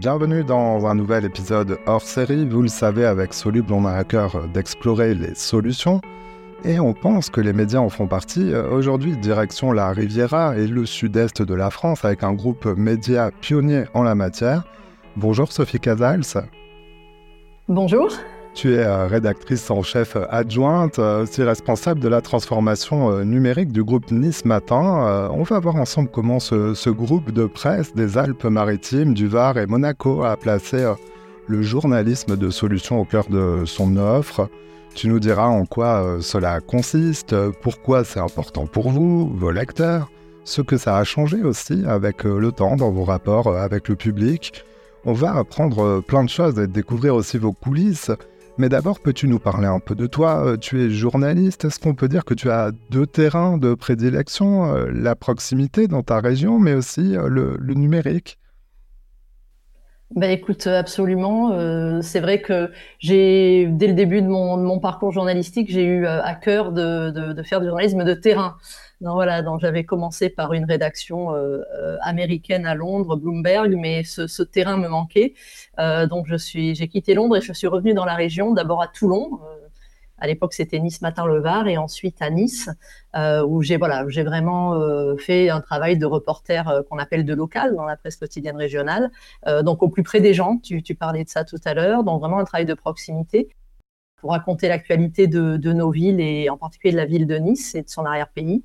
bienvenue dans un nouvel épisode hors série. Vous le savez, avec Soluble, on a à cœur d'explorer les solutions. Et on pense que les médias en font partie. Aujourd'hui, direction la Riviera et le sud-est de la France avec un groupe média pionnier en la matière. Bonjour Sophie Casals. Bonjour. Tu es euh, rédactrice en chef adjointe, euh, aussi responsable de la transformation euh, numérique du groupe Nice Matin. On va voir ensemble comment ce, groupe de presse des Alpes-Maritimes, du Var et Monaco a placé le journalisme de solution au cœur de son offre. Tu nous diras en quoi cela consiste, pourquoi c'est important pour vous, vos lecteurs, ce que ça a changé aussi avec le temps dans vos rapports avec le public. On va apprendre plein de choses et découvrir aussi vos coulisses. Mais d'abord, peux-tu nous parler un peu de toi? Euh, Tu es journaliste. Est-ce qu'on peut dire que tu as deux terrains de prédilection euh, La proximité dans ta région, mais aussi euh, le, numérique? Ben écoute, absolument. c'est vrai que j'ai, dès le début de mon, parcours journalistique, j'ai eu à cœur de, faire du journalisme de terrain. Donc voilà, donc j'avais commencé par une rédaction euh, euh, américaine à Londres, Bloomberg, mais ce, ce terrain me manquait. Euh, donc je suis, j'ai quitté Londres et je suis revenue dans la région, d'abord à Toulon. Euh, à l'époque, c'était Nice Matin le Var, et ensuite à Nice, euh, où j'ai voilà, j'ai vraiment fait un travail de reporter qu'on appelle de local dans la presse quotidienne régionale, donc au plus près des gens. Tu, tu parlais de ça tout à l'heure, donc vraiment un travail de proximité pour raconter l'actualité de, de, nos villes et en particulier de la ville de Nice et de son arrière-pays.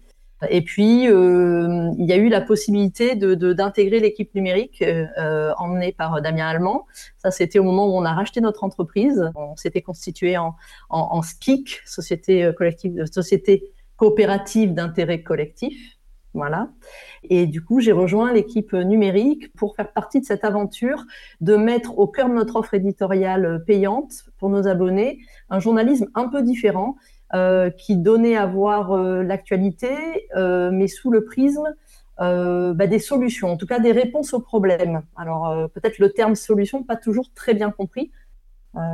Et puis, euh, il y a eu la possibilité d'intégrer de, l'équipe numérique euh, emmenée par Damien Allemand. Ça, c'était au moment où on a racheté notre entreprise. On s'était constitué en, en, SKIC, société euh, collective, société coopérative d'intérêt collectif. Voilà. Et du coup, j'ai rejoint l'équipe numérique pour faire partie de cette aventure de mettre au cœur de notre offre éditoriale payante pour nos abonnés un journalisme un peu différent euh, qui donnait à voir euh, l'actualité, euh, mais sous le prisme bah, des solutions, en tout cas des réponses aux problèmes. Alors peut-être le terme solution pas toujours très bien compris.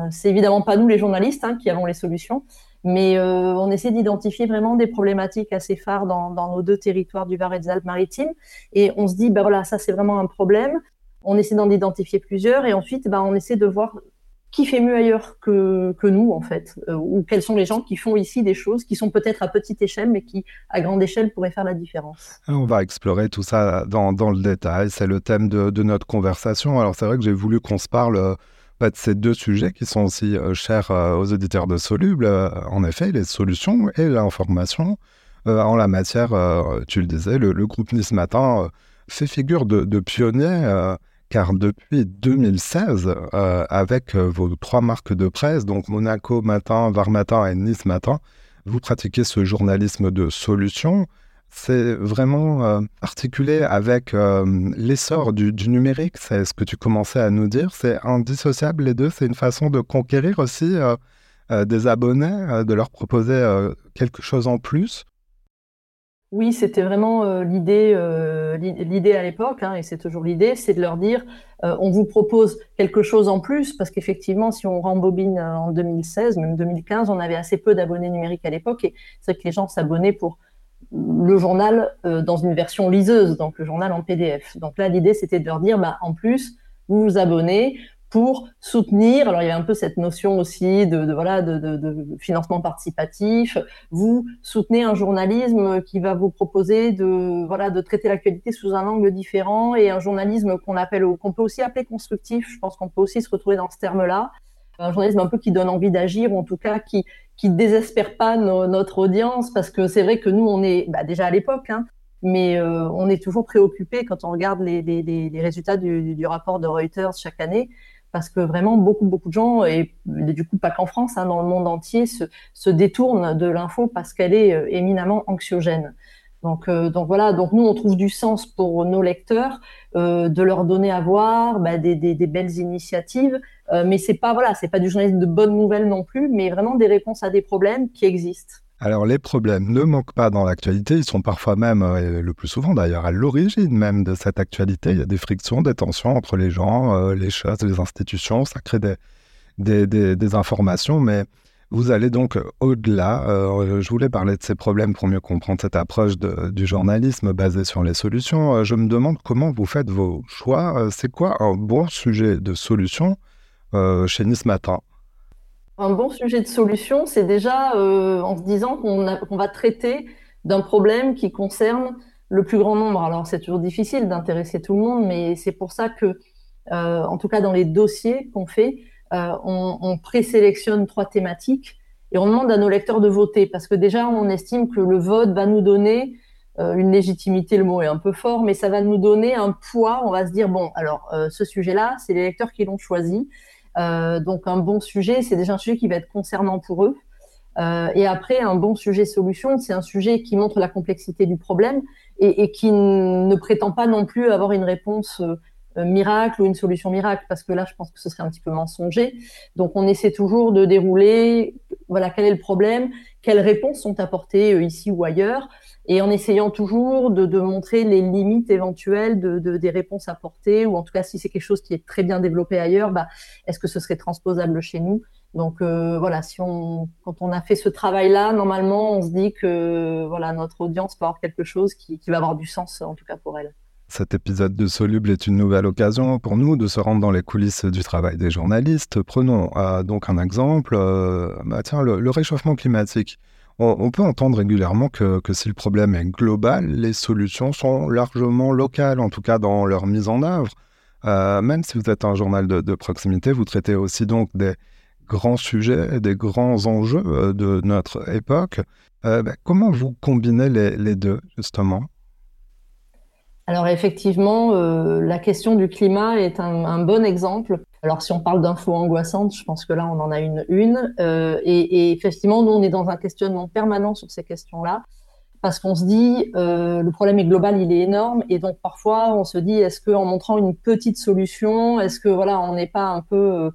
c'est évidemment pas nous les journalistes hein, qui avons les solutions, mais on essaie d'identifier vraiment des problématiques assez phares dans, dans, nos deux territoires du Var et des Alpes-Maritimes, et on se dit bah voilà ça c'est vraiment un problème. On essaie d'en identifier plusieurs et ensuite bah, on essaie de voir qui fait mieux ailleurs que, nous, en fait euh, Ou quels sont les gens qui font ici des choses qui sont peut-être à petite échelle, mais qui, à grande échelle, pourraient faire la différence On va explorer tout ça dans, le détail. C'est le thème de, notre conversation. Alors, c'est vrai que j'ai voulu qu'on se parle euh, de ces deux sujets qui sont aussi euh, chers aux auditeurs de Soluble. en effet, les solutions et l'information. en la matière, tu le disais, le, groupe Nice Matin fait figure de pionnier car depuis 2016, euh, avec euh, vos trois marques de presse, donc Monaco Matin, Var Matin et Nice Matin, vous pratiquez ce journalisme de solution. C'est vraiment euh, articulé avec l'essor du, numérique, c'est ce que tu commençais à nous dire. C'est indissociable les deux, c'est une façon de conquérir aussi des abonnés, de leur proposer quelque chose en plus? Oui, c'était vraiment euh, l'idée, euh, l'idée à l'époque, hein, et c'est toujours l'idée, c'est de leur dire, euh, on vous propose quelque chose en plus, parce qu'effectivement, si on rembobine en 2016, même 2015, on avait assez peu d'abonnés numériques à l'époque, et c'est que les gens s'abonnaient pour le journal dans une version liseuse, donc le journal en PDF. Donc là, l'idée, c'était de leur dire, bah, en plus, vous vous abonnez, pour soutenir. Alors il y a un peu cette notion aussi de, voilà de, financement participatif. Vous soutenez un journalisme qui va vous proposer de voilà de traiter l'actualité sous un angle différent et un journalisme qu'on appelle qu'on peut aussi appeler constructif. Je pense qu'on peut aussi se retrouver dans ce terme-là. Un journalisme un peu qui donne envie d'agir, ou en tout cas qui qui désespère pas notre audience, parce que c'est vrai que nous on est bah, déjà à l'époque. Hein, mais euh, on est toujours préoccupé quand on regarde les, résultats du, rapport de Reuters chaque année parce que vraiment beaucoup beaucoup de gens et, du coup pas qu'en France, hein, dans le monde entier se, se détournent de l'info parce qu'elle est euh, éminemment anxiogène. Donc, euh, donc voilà, donc nous on trouve du sens pour nos lecteurs euh, de leur donner à voir bah, des, des, des, belles initiatives, euh, mais c'est pas voilà, c'est pas du journalisme de bonnes nouvelles non plus, mais vraiment des réponses à des problèmes qui existent. Alors les problèmes ne manquent pas dans l'actualité, ils sont parfois même, euh, et le plus souvent d'ailleurs, à l'origine même de cette actualité. Il y a des frictions, des tensions entre les gens, euh, les choses, les institutions, ça crée des, informations, mais Vous allez donc au-delà. je voulais parler de ces problèmes pour mieux comprendre cette approche du journalisme basé sur les solutions. je me demande comment vous faites vos choix. c'est quoi un bon sujet de solution chez Nice Matin Un bon sujet de solution, c'est déjà en se disant qu'on va traiter d'un problème qui concerne le plus grand nombre. Alors c'est toujours difficile d'intéresser tout le monde, mais c'est pour ça que, euh, en tout cas dans les dossiers qu'on fait, euh, on, on présélectionne trois thématiques et on demande à nos lecteurs de voter parce que déjà on estime que le vote va nous donner euh, une légitimité, le mot est un peu fort, mais ça va nous donner un poids. On va se dire bon, alors euh, ce sujet-là, c'est les lecteurs qui l'ont choisi, euh, donc un bon sujet, c'est déjà un sujet qui va être concernant pour eux. Euh, et après, un bon sujet solution, c'est un sujet qui montre la complexité du problème et, et qui ne prétend pas non plus avoir une réponse euh, miracle ou une solution miracle, parce que là, je pense que ce serait un petit peu mensonger. Donc, on essaie toujours de dérouler, voilà, quel est le problème, quelles réponses sont apportées euh, ici ou ailleurs, et en essayant toujours de, montrer les limites éventuelles de, de, des réponses apportées, ou en tout cas, si c'est quelque chose qui est très bien développé ailleurs, bah, est-ce que ce serait transposable chez nous? Donc euh, voilà, si on, quand on a fait ce travail-là, normalement, on se dit que voilà, notre audience peut avoir quelque chose qui va avoir du sens, en tout cas pour elle. Cet épisode de Soluble est une nouvelle occasion pour nous de se rendre dans les coulisses du travail des journalistes. Prenons euh, donc un exemple, euh, bah tiens, le, réchauffement climatique. On, peut entendre régulièrement que, que, si le problème est global, les solutions sont largement locales, en tout cas dans leur mise en œuvre. Euh, même si vous êtes un journal de, proximité, vous traitez aussi donc des, grands sujets, des grands enjeux de notre époque. Ben, comment vous combinez les deux, justement? Alors effectivement, euh, la question du climat est un, bon exemple. Alors si on parle d'infos angoissantes, je pense que là on en a une. Euh, et, effectivement, nous on est dans un questionnement permanent sur ces questions-là parce qu'on se dit euh, le problème est global, il est énorme, et donc parfois on se dit est-ce qu'en montrant une petite solution, est-ce que voilà on n'est pas un peu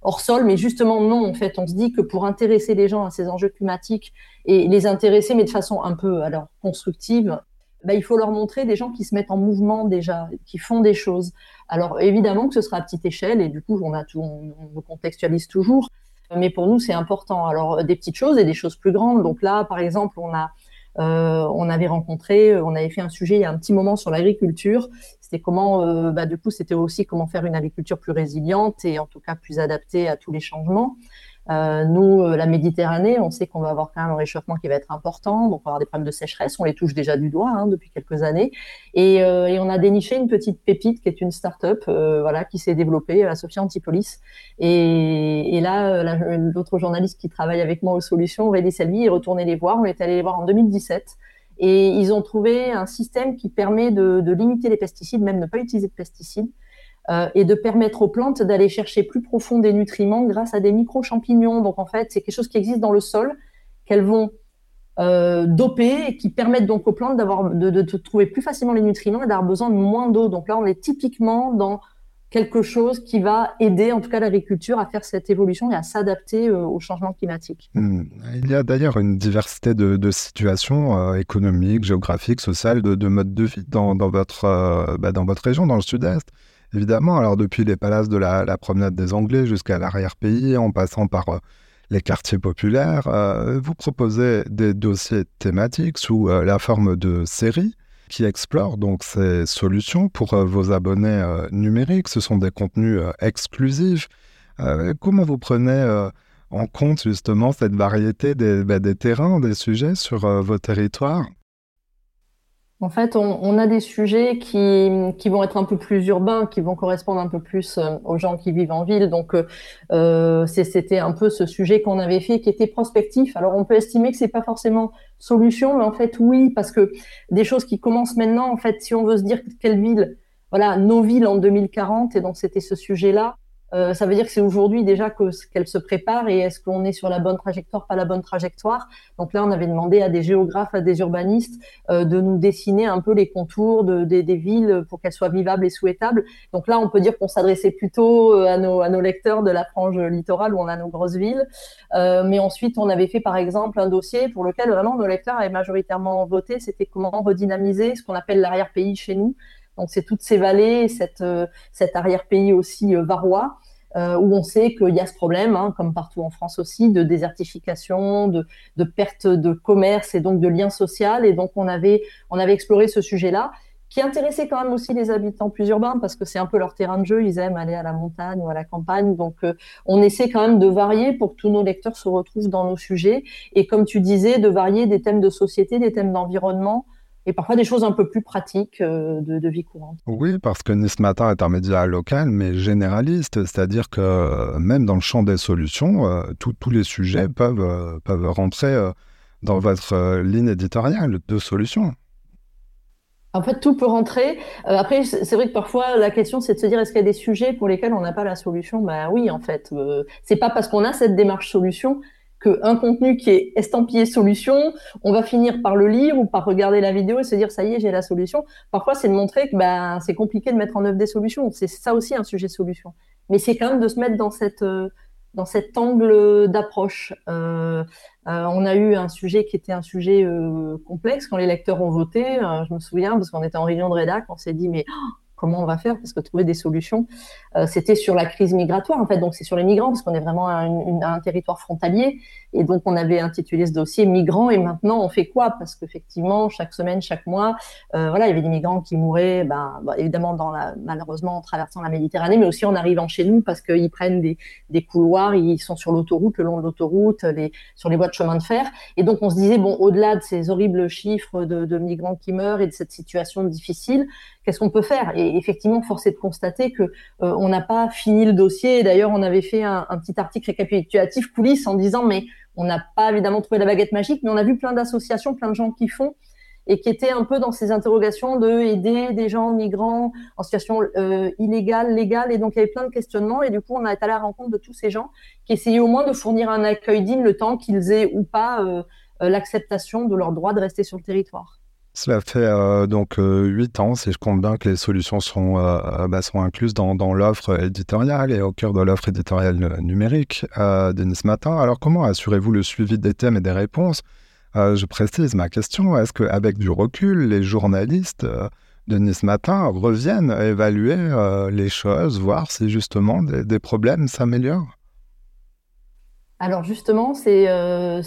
hors sol, mais justement non, en fait, on se dit que pour intéresser les gens à ces enjeux climatiques et les intéresser, mais de façon un peu alors constructive, bah, il faut leur montrer des gens qui se mettent en mouvement déjà, qui font des choses. Alors évidemment que ce sera à petite échelle et du coup on a tout, on, on contextualise toujours, mais pour nous c'est important. Alors des petites choses et des choses plus grandes. Donc là, par exemple, on a euh, on avait rencontré, on avait fait un sujet il y a un petit moment sur l'agriculture c'est comment, euh, bah, du coup, c'était aussi comment faire une agriculture plus résiliente et en tout cas plus adaptée à tous les changements. Euh, nous, euh, la Méditerranée, on sait qu'on va avoir quand même un réchauffement qui va être important, donc on va avoir des problèmes de sécheresse, on les touche déjà du doigt hein, depuis quelques années, et, euh, et, on a déniché une petite pépite qui est une start-up, euh, voilà, qui s'est développée à Sophia Antipolis, et, et là, l'autre journaliste qui travaille avec moi aux solutions, Aurélie Selvi, est retourné les voir, on est allé les voir en 2017, et ils ont trouvé un système qui permet de, de limiter les pesticides, même ne pas utiliser de pesticides, euh, et de permettre aux plantes d'aller chercher plus profond des nutriments grâce à des micro-champignons. Donc en fait, c'est quelque chose qui existe dans le sol, qu'elles vont euh, doper et qui permettent donc aux plantes d'avoir de, trouver plus facilement les nutriments et d'avoir besoin de moins d'eau. Donc là, on est typiquement dans quelque chose qui va aider en tout cas l'agriculture à faire cette évolution et à s'adapter euh, au changement climatique. Mmh. Il y a d'ailleurs une diversité de, situations euh, économiques, géographiques, sociales, de, de, modes de vie dans, votre, bah, dans votre région, dans le sud-est. Évidemment, alors depuis les palaces de la, promenade des Anglais jusqu'à l'arrière-pays, en passant par euh, les quartiers populaires, euh, vous proposez des dossiers thématiques sous euh, la forme de séries qui explore donc ces solutions pour vos abonnés numériques. Ce sont des contenus exclusifs. comment vous prenez en compte justement cette variété des, bah, des terrains, des sujets sur vos territoires? En fait, on, on, a des sujets qui, qui vont être un peu plus urbains, qui vont correspondre un peu plus euh, aux gens qui vivent en ville. Donc, euh, c'était un peu ce sujet qu'on avait fait, qui était prospectif. Alors, on peut estimer que c'est pas forcément solution, mais en fait, oui, parce que des choses qui commencent maintenant, en fait, si on veut se dire quelle ville, voilà, nos villes en 2040, et donc c'était ce sujet-là. Euh, ça veut dire que c'est aujourd'hui déjà qu'elle se prépare et est-ce qu'on est sur la bonne trajectoire, pas la bonne trajectoire. Donc là, on avait demandé à des géographes, à des urbanistes euh, de nous dessiner un peu les contours de, de, des villes pour qu'elles soient vivables et souhaitables. Donc là, on peut dire qu'on s'adressait plutôt euh, à nos, lecteurs de la frange littorale où on a nos grosses villes. Mais ensuite, on avait fait par exemple un dossier pour lequel vraiment nos lecteurs avaient majoritairement voté. C'était comment redynamiser ce qu'on appelle l'arrière-pays chez nous. Donc c'est toutes ces vallées, cette, euh, cet arrière-pays aussi euh, varois, euh, où on sait qu'il y a ce problème, hein, comme partout en France aussi, de désertification, de, de, perte de commerce et donc de lien social. Et donc on avait, on avait exploré ce sujet-là qui intéressait quand même aussi les habitants plus urbains parce que c'est un peu leur terrain de jeu. Ils aiment aller à la montagne ou à la campagne. Donc, on essaie quand même de varier pour que tous nos lecteurs se retrouvent dans nos sujets. Et comme tu disais, de varier des thèmes de société, des thèmes d'environnement et parfois des choses un peu plus pratiques euh, de, vie courante. Oui, parce que Nice Matin est un média local, mais généraliste, c'est-à-dire que euh, même dans le champ des solutions, tous les sujets peuvent, peuvent rentrer dans votre ligne éditoriale de solutions. En fait, tout peut rentrer. Euh, après, c'est vrai que parfois la question c'est de se dire est-ce qu'il y a des sujets pour lesquels on n'a pas la solution? Ben oui, en fait, euh, c'est pas parce qu'on a cette démarche solution qu'un contenu qui est estampillé solution, on va finir par le lire ou par regarder la vidéo et se dire ça y est, j'ai la solution. Parfois, c'est de montrer que ben c'est compliqué de mettre en œuvre des solutions. C'est ça aussi un sujet solution. Mais c'est quand même de se mettre dans cette euh, dans cet angle d'approche. Euh, euh, on a eu un sujet qui était un sujet complexe quand les lecteurs ont voté. je me souviens parce qu'on était en réunion de rédac, on s'est dit mais oh, comment on va faire parce que trouver des solutions. Euh, c'était sur la crise migratoire en fait, donc c'est sur les migrants parce qu'on est vraiment un, un, territoire frontalier. Et donc on avait intitulé ce dossier migrants. Et maintenant on fait quoi? Parce qu'effectivement chaque semaine, chaque mois, euh, voilà, il y avait des migrants qui mouraient, ben, évidemment malheureusement en traversant la Méditerranée, mais aussi en arrivant chez nous parce qu'ils prennent des, couloirs, ils sont sur l'autoroute, le long de l'autoroute, sur les voies de chemin de fer. Et donc on se disait bon au-delà de ces horribles chiffres de migrants qui meurent et de cette situation difficile, qu'est-ce qu'on peut faire Et effectivement, force est de constater que euh, on n'a pas fini le dossier. D'ailleurs, on avait fait un, petit article récapitulatif coulisses en disant mais on n'a pas évidemment trouvé la baguette magique, mais on a vu plein d'associations, plein de gens qui font et qui étaient un peu dans ces interrogations de aider des gens migrants en situation euh, illégale, légale. Et donc, il y avait plein de questionnements. Et du coup, on a été à la rencontre de tous ces gens qui essayaient au moins de fournir un accueil digne le temps qu'ils aient ou pas euh, l'acceptation de leur droit de rester sur le territoire. Cela fait euh, donc euh, huit ans, si je compte bien, que les solutions sont, euh, bah, sont incluses dans, l'offre éditoriale et au cœur de l'offre éditoriale numérique de Nice Matin. Alors comment assurez-vous le suivi des thèmes et des réponses? Je précise ma question. Est-ce qu'avec du recul, les journalistes de Nice Matin reviennent évaluer les choses, voir si justement des problèmes s'améliorent? Alors justement, c'est euh,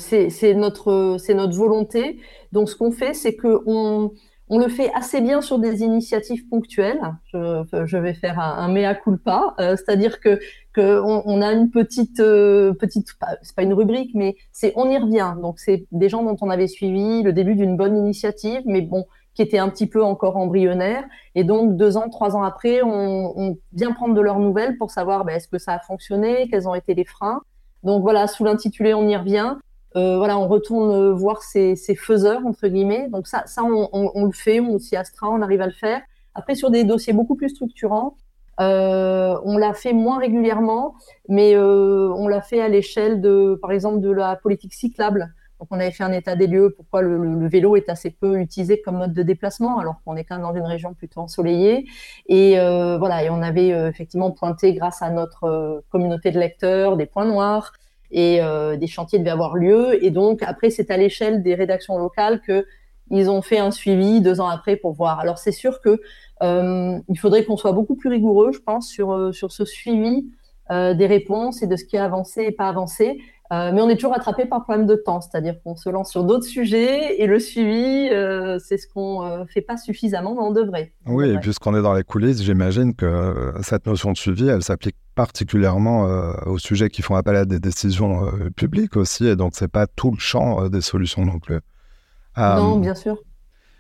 notre, notre volonté. Donc ce qu'on fait, c'est qu'on on le fait assez bien sur des initiatives ponctuelles. Je, vais faire un, mea culpa, euh, c'est-à-dire que, on, a une petite euh, petite, c'est pas une rubrique, mais c'est on y revient. Donc c'est des gens dont on avait suivi le début d'une bonne initiative, mais bon, qui était un petit peu encore embryonnaire. Et donc deux ans, trois ans après, on, on vient prendre de leurs nouvelles pour savoir ben, est-ce que ça a fonctionné, quels ont été les freins. Donc voilà, sous l'intitulé, on y revient. Euh, voilà, on retourne voir ces, faiseurs entre guillemets. Donc ça, ça on, le fait, on s'y astreint, on arrive à le faire. Après, sur des dossiers beaucoup plus structurants, euh, on l'a fait moins régulièrement, mais euh, on l'a fait à l'échelle de, par exemple, de la politique cyclable. Donc, on avait fait un état des lieux, pourquoi le, vélo est assez peu utilisé comme mode de déplacement, alors qu'on est quand même dans une région plutôt ensoleillée. Et euh, voilà, et on avait euh, effectivement pointé, grâce à notre euh, communauté de lecteurs, des points noirs et des chantiers devaient avoir lieu. Et donc, après, c'est à l'échelle des rédactions locales que ils ont fait un suivi deux ans après pour voir. Alors, c'est sûr que il faudrait qu'on soit beaucoup plus rigoureux, je pense, sur sur ce suivi des réponses et de ce qui a avancé et pas avancé. Euh, mais on est toujours rattrapé par problème de temps, c'est-à-dire qu'on se lance sur d'autres sujets et le suivi, euh, c'est ce qu'on ne euh, fait pas suffisamment, mais on devrait. oui, et puisqu'on est dans les coulisses, j'imagine que cette notion de suivi, elle s'applique particulièrement aux sujets qui font appel à des décisions publiques aussi, et donc c'est pas tout le champ des solutions non plus. non, bien sûr.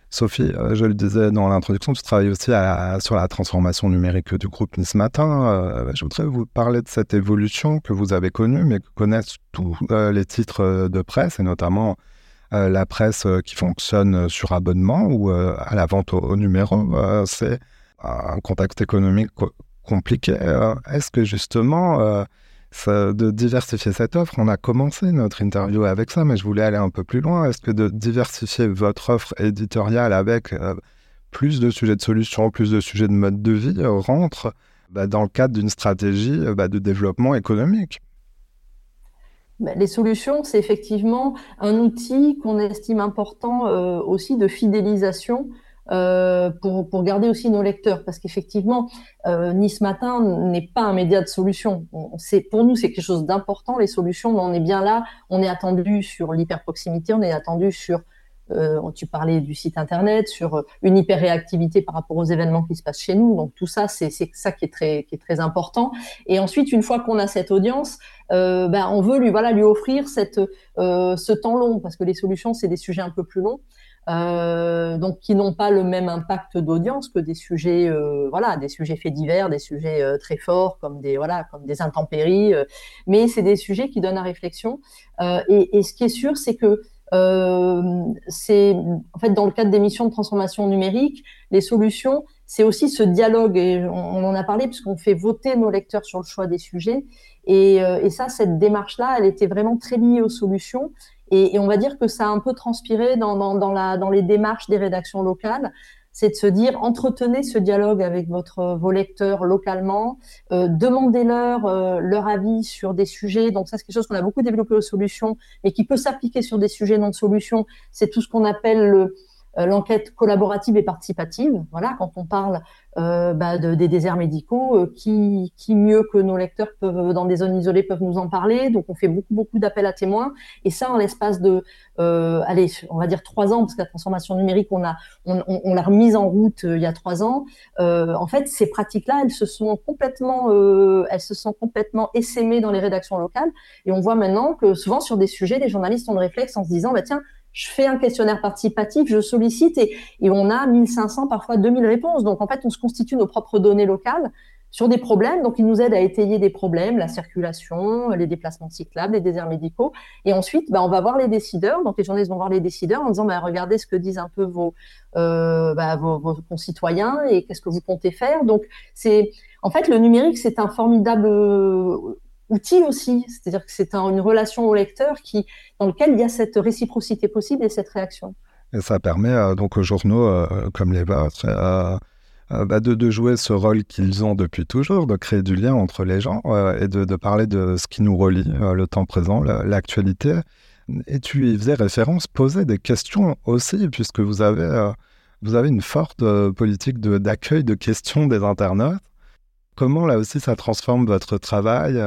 Sophie, euh, je le disais dans l'introduction, tu travailles aussi sur la transformation numérique du groupe Nice Matin. Euh, je voudrais vous parler de cette évolution que vous avez connue, mais que connaissent tous euh, les titres de presse, et notamment la presse qui fonctionne sur abonnement ou à la vente au numéro. C'est un contexte économique compliqué. Est-ce que justement de diversifier cette offre. On a commencé notre interview avec ça, mais je voulais aller un peu plus loin. Est-ce que de diversifier votre offre éditoriale avec euh, plus de sujets de solutions, plus de sujets de mode de vie euh, rentre bah, dans le cadre d'une stratégie euh, bah, de développement économique? Bah, les solutions, c'est effectivement un outil qu'on estime important aussi de fidélisation euh, pour, garder aussi nos lecteurs, parce qu'effectivement, euh, Nice Matin n'est pas un média de solution. Pour nous, c'est quelque chose d'important les solutions, mais on est bien là. On est attendu sur l'hyper-proximité, on est attendu sur euh, tu parlais du site internet, sur une hyper réactivité par rapport aux événements qui se passent chez nous. Donc tout ça, c'est ça qui est très important. Et ensuite, une fois qu'on a cette audience, ben, on veut lui offrir ce temps long parce que les solutions c'est des sujets un peu plus longs. Euh, donc qui n'ont pas le même impact d'audience que des sujets euh, voilà des sujets faits divers des sujets euh, très forts comme des voilà comme des intempéries euh, mais c'est des sujets qui donnent à réflexion. Et, et, ce qui est sûr c'est que c'est en fait dans le cadre des missions de transformation numérique les solutions c'est aussi ce dialogue. Et on, en a parlé puisqu'on fait voter nos lecteurs sur le choix des sujets. Et, et ça cette démarche là elle était vraiment très liée aux solutions et, et, on va dire que ça a un peu transpiré dans, dans, dans, la, dans les démarches des rédactions locales. C'est de se dire, entretenez ce dialogue avec votre, vos lecteurs localement, euh, demandez-leur euh, leur avis sur des sujets. Donc ça, c'est quelque chose qu'on a beaucoup développé aux solutions, mais qui peut s'appliquer sur des sujets non de solutions. C'est tout ce qu'on appelle le, euh, l'enquête collaborative et participative. Voilà, quand on parle euh, bah, de, des déserts médicaux, euh, qui, qui mieux que nos lecteurs peuvent, dans des zones isolées, peuvent nous en parler. Donc, on fait beaucoup, beaucoup d'appels à témoins. Et ça, en l'espace de, euh, allez, on va dire trois ans, parce que la transformation numérique, on a, on, on, on l'a remise en route euh, il y a trois ans. en fait, ces pratiques-là, elles se sont complètement, elles se sont complètement essaimées dans les rédactions locales. Et on voit maintenant que souvent sur des sujets, les journalistes ont le réflexe en se disant, bah tiens, je fais un questionnaire participatif, je sollicite et, on a 1500, parfois 2000 réponses. Donc, en fait, on se constitue nos propres données locales sur des problèmes. Donc, ils nous aident à étayer des problèmes, la circulation, les déplacements cyclables, les déserts médicaux. Et ensuite, bah, on va voir les décideurs. Donc, les journalistes vont voir les décideurs en disant, bah, regardez ce que disent un peu vos, euh, bah, vos, vos concitoyens et qu'est-ce que vous comptez faire. Donc, c'est, en fait, le numérique, c'est un formidable outil aussi, c'est-à-dire que c'est un, une relation au lecteur qui, dans lequel il y a cette réciprocité possible et cette réaction. Et ça permet donc aux journaux euh, comme les vôtres bah de, jouer ce rôle qu'ils ont depuis toujours, de créer du lien entre les gens euh, et de, parler de ce qui nous relie, euh, le temps présent, l'actualité. Et tu y faisais référence, poser des questions aussi, puisque vous avez, vous avez une forte politique d'accueil de, questions des internautes. Comment là aussi ça transforme votre travail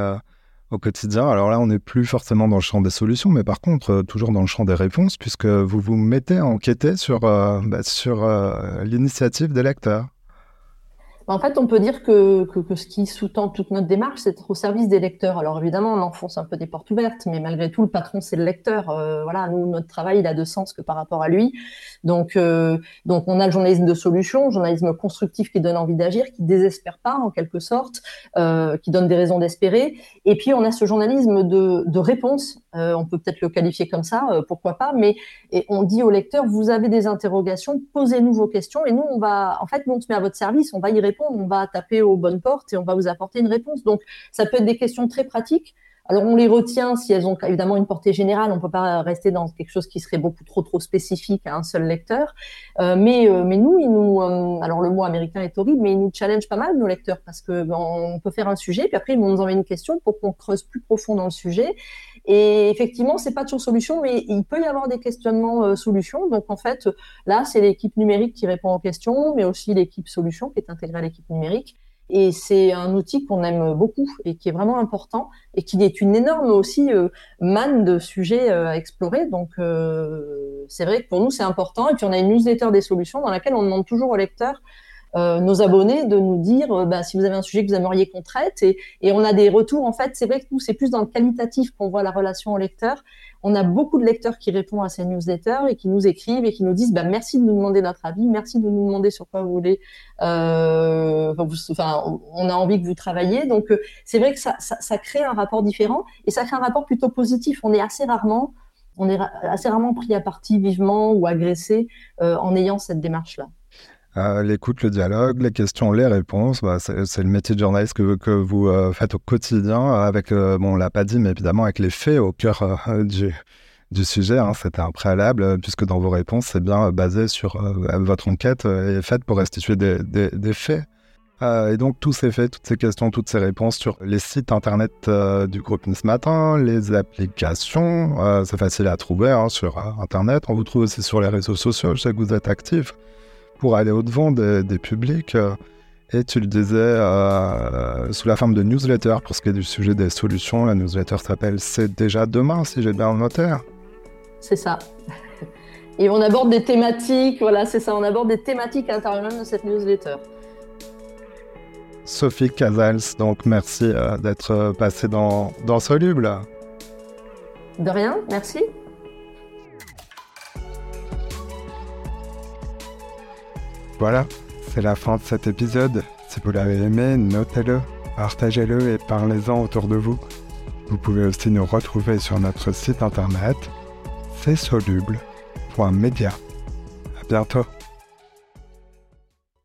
au quotidien. Alors là, on n'est plus forcément dans le champ des solutions, mais par contre, euh, toujours dans le champ des réponses, puisque vous vous mettez à enquêter sur, euh, bah, sur euh, l'initiative des lecteurs. En fait, on peut dire que, que, que ce qui sous-tend toute notre démarche, c'est être au service des lecteurs. Alors évidemment, on enfonce un peu des portes ouvertes, mais malgré tout, le patron, c'est le lecteur. Euh, voilà, nous, notre travail, il a de sens que par rapport à lui. Donc, euh, donc on a le journalisme de solution, le journalisme constructif qui donne envie d'agir, qui désespère pas en quelque sorte, euh, qui donne des raisons d'espérer. Et puis, on a ce journalisme de, de réponse. Euh, on peut peut-être le qualifier comme ça, euh, pourquoi pas. Mais on dit au lecteur, vous avez des interrogations, posez-nous vos questions, et nous, on va, en fait, nous, on se met à votre service, on va y répondre on va taper aux bonnes portes et on va vous apporter une réponse. Donc, ça peut être des questions très pratiques. Alors, on les retient si elles ont évidemment une portée générale. On ne peut pas rester dans quelque chose qui serait beaucoup trop trop spécifique à un seul lecteur. Euh, mais nous, nous, alors le mot américain est horrible, mais ils nous challenge pas mal nos lecteurs parce que on peut faire un sujet, puis après ils vont nous envoyer une question pour qu'on creuse plus profond dans le sujet. Et effectivement, c'est pas toujours solution, mais il peut y avoir des questionnements euh, solutions. Donc en fait, là, c'est l'équipe numérique qui répond aux questions, mais aussi l'équipe solution qui est intégrée à l'équipe numérique. Et c'est un outil qu'on aime beaucoup et qui est vraiment important et qui est une énorme aussi euh, manne de sujets euh, à explorer. Donc euh, c'est vrai que pour nous c'est important. Et puis on a une newsletter des solutions dans laquelle on demande toujours aux lecteurs euh, nos abonnés de nous dire euh, bah, si vous avez un sujet que vous aimeriez qu'on traite. Et, et, on a des retours. En fait c'est vrai que nous c'est plus dans le qualitatif qu'on voit la relation au lecteur. On a beaucoup de lecteurs qui répondent à ces newsletters et qui nous écrivent et qui nous disent bah, merci de nous demander notre avis. Merci de nous demander sur quoi vous voulez euh, enfin on a envie que vous travailliez. Donc euh, c'est vrai que ça, ça, ça crée un rapport différent et ça crée un rapport plutôt positif. On est assez rarement on est assez rarement pris à partie vivement ou agressé euh, en ayant cette démarche là euh, l'écoute, le dialogue, les questions, les réponses, bah, c'est le métier de journaliste que, vous euh, faites au quotidien avec, euh, bon, on l'a pas dit, mais évidemment avec les faits au cœur euh, du, sujet. Hein, C'était un préalable, puisque dans vos réponses, c'est bien basé sur votre enquête est faite pour restituer des faits. et donc tous ces faits, toutes ces questions, toutes ces réponses sur les sites internet du groupe Nice Matin, les applications, c'est facile à trouver hein, sur internet. On vous trouve aussi sur les réseaux sociaux, je sais que vous êtes actifs. Pour aller au-devant des, publics. Et tu le disais sous la forme de newsletter pour ce qui est du sujet des solutions. La newsletter s'appelle C'est déjà demain, si j'ai bien noté. C'est ça. Et on aborde des thématiques, voilà, c'est ça, on aborde des thématiques à l'intérieur de cette newsletter. Sophie Casals, donc merci euh, d'être euh, passée dans, dans Soluble. De rien, merci. Voilà, c'est la fin de cet épisode. Si vous l'avez aimé, notez-le, partagez-le et parlez-en autour de vous. Vous pouvez aussi nous retrouver sur notre site internet c'est soluble.media. À bientôt.